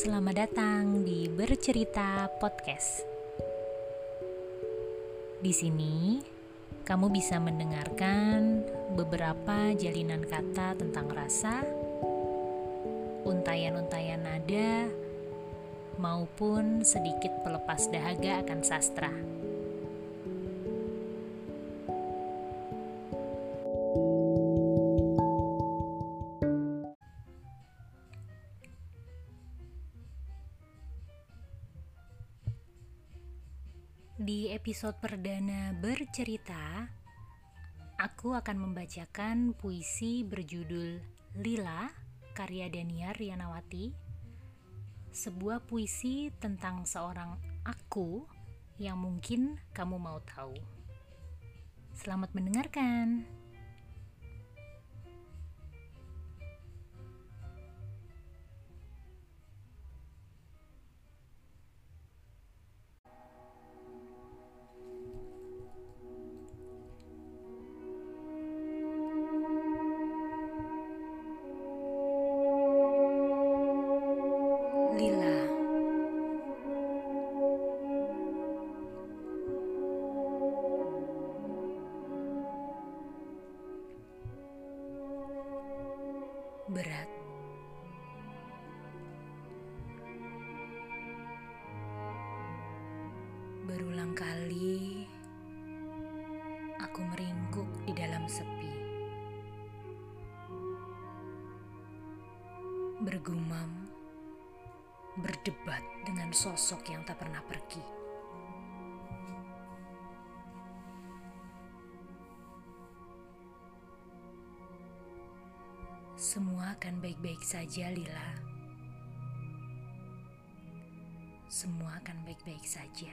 Selamat datang di Bercerita Podcast. Di sini, kamu bisa mendengarkan beberapa jalinan kata tentang rasa, untayan-untayan nada, maupun sedikit pelepas dahaga akan sastra. Episode perdana bercerita, aku akan membacakan puisi berjudul Lila karya Daniar Rianawati. Sebuah puisi tentang seorang aku yang mungkin kamu mau tahu. Selamat mendengarkan. Berat Berulang kali aku meringkuk di dalam sepi Bergumam berdebat dengan sosok yang tak pernah pergi. Semua akan baik-baik saja, Lila. Semua akan baik-baik saja.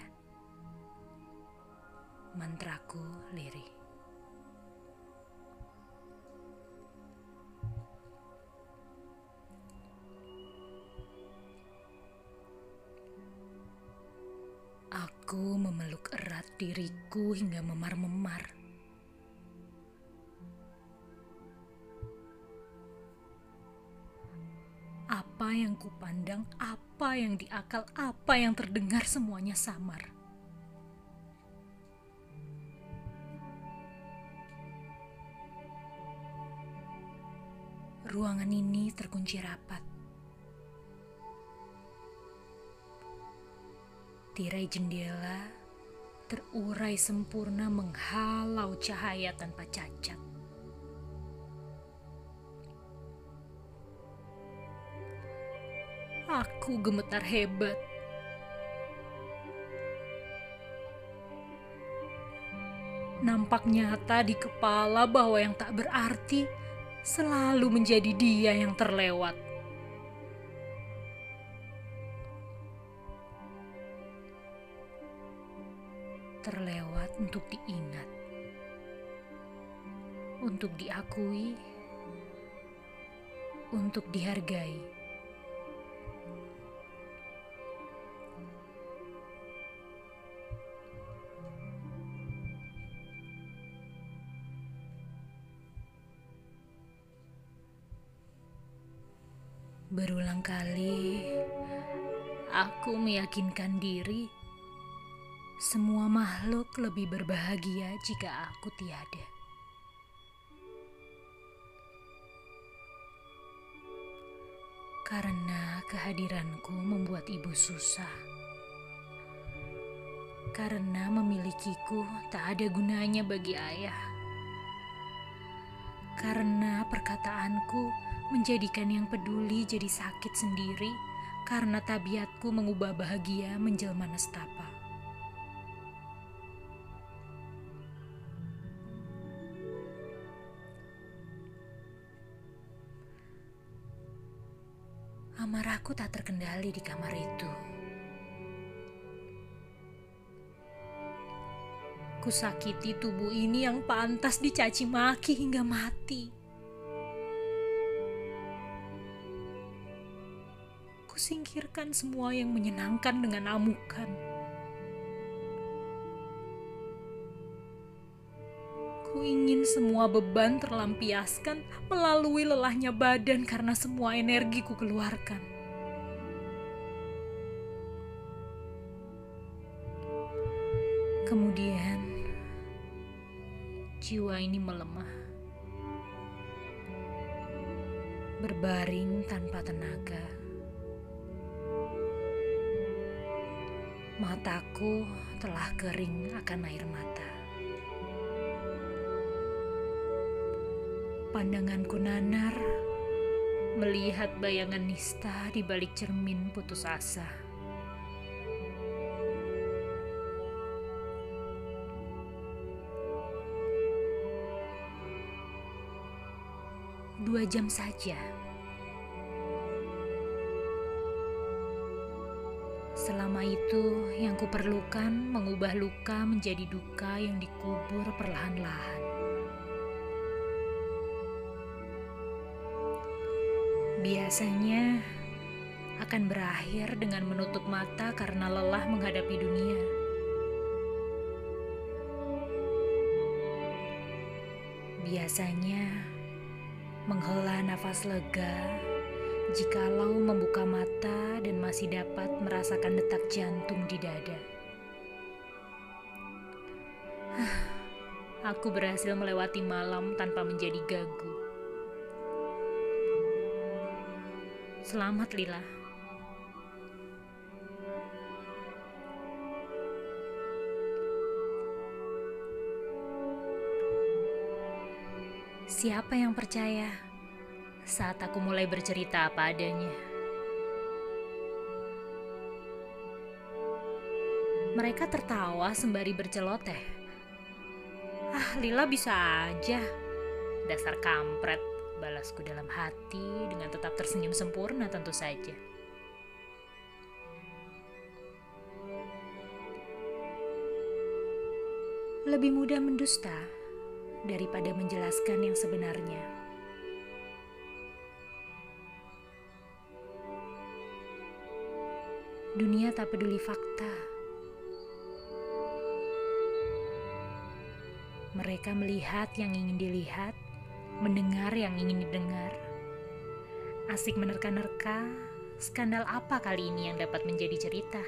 Mantraku lirih. Aku memeluk erat diriku hingga memar-memar. Apa yang kupandang, apa yang diakal, apa yang terdengar semuanya samar. Ruangan ini terkunci rapat. Tirai jendela terurai sempurna menghalau cahaya tanpa cacat. Aku gemetar hebat. Nampak nyata di kepala bahwa yang tak berarti selalu menjadi dia yang terlewat. terlewat untuk diingat, untuk diakui, untuk dihargai. Aku meyakinkan diri semua makhluk lebih berbahagia jika aku tiada. Karena kehadiranku membuat ibu susah. Karena memilikiku tak ada gunanya bagi ayah. Karena perkataanku menjadikan yang peduli jadi sakit sendiri karena tabiatku mengubah bahagia menjelma nestapa. Amarahku tak terkendali di kamar itu. Kusakiti tubuh ini yang pantas dicaci maki hingga mati. singkirkan semua yang menyenangkan dengan amukan. Ku ingin semua beban terlampiaskan melalui lelahnya badan karena semua energi ku keluarkan. Kemudian, jiwa ini melemah. berbaring tanpa tenaga. Mataku telah kering akan air mata. Pandanganku nanar melihat bayangan Nista di balik cermin putus asa. Dua jam saja. Selama itu, yang kuperlukan mengubah luka menjadi duka yang dikubur perlahan-lahan. Biasanya akan berakhir dengan menutup mata karena lelah menghadapi dunia. Biasanya menghela nafas lega jikalau membuka mata dan masih dapat merasakan detak jantung di dada. Aku berhasil melewati malam tanpa menjadi gagu. Selamat Lila. Siapa yang percaya saat aku mulai bercerita apa adanya? Mereka tertawa sembari berceloteh. Ah, Lila bisa aja. Dasar kampret balasku dalam hati dengan tetap tersenyum sempurna tentu saja. Lebih mudah mendusta daripada menjelaskan yang sebenarnya. Dunia tak peduli fakta. Mereka melihat yang ingin dilihat mendengar yang ingin didengar. Asik menerka-nerka, skandal apa kali ini yang dapat menjadi cerita?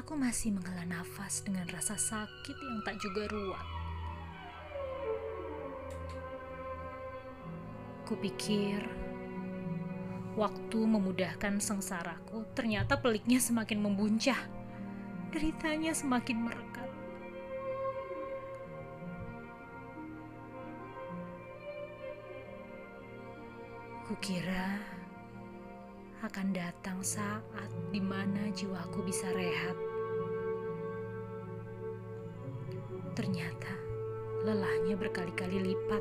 Aku masih menghela nafas dengan rasa sakit yang tak juga ruat. Kupikir Waktu memudahkan sengsaraku, ternyata peliknya semakin membuncah. Deritanya semakin merekat. Kukira akan datang saat di mana jiwaku bisa rehat. Ternyata lelahnya berkali-kali lipat.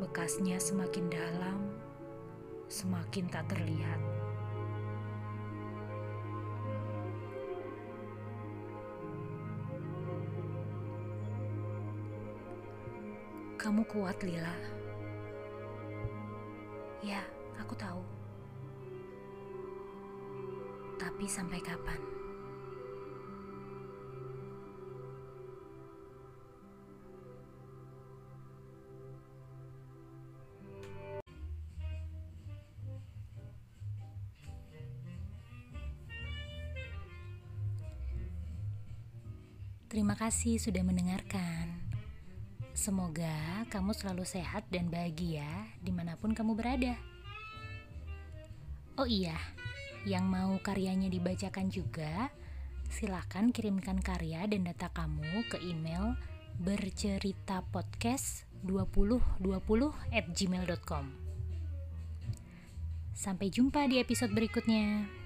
Bekasnya semakin dalam, semakin tak terlihat. Kamu kuat, Lila. Ya, aku tahu. Tapi sampai kapan? Terima kasih sudah mendengarkan. Semoga kamu selalu sehat dan bahagia di mana pun kamu berada. Oh iya, yang mau karyanya dibacakan juga, silahkan kirimkan karya dan data kamu ke email berceritapodcast 2020 at gmail.com. Sampai jumpa di episode berikutnya.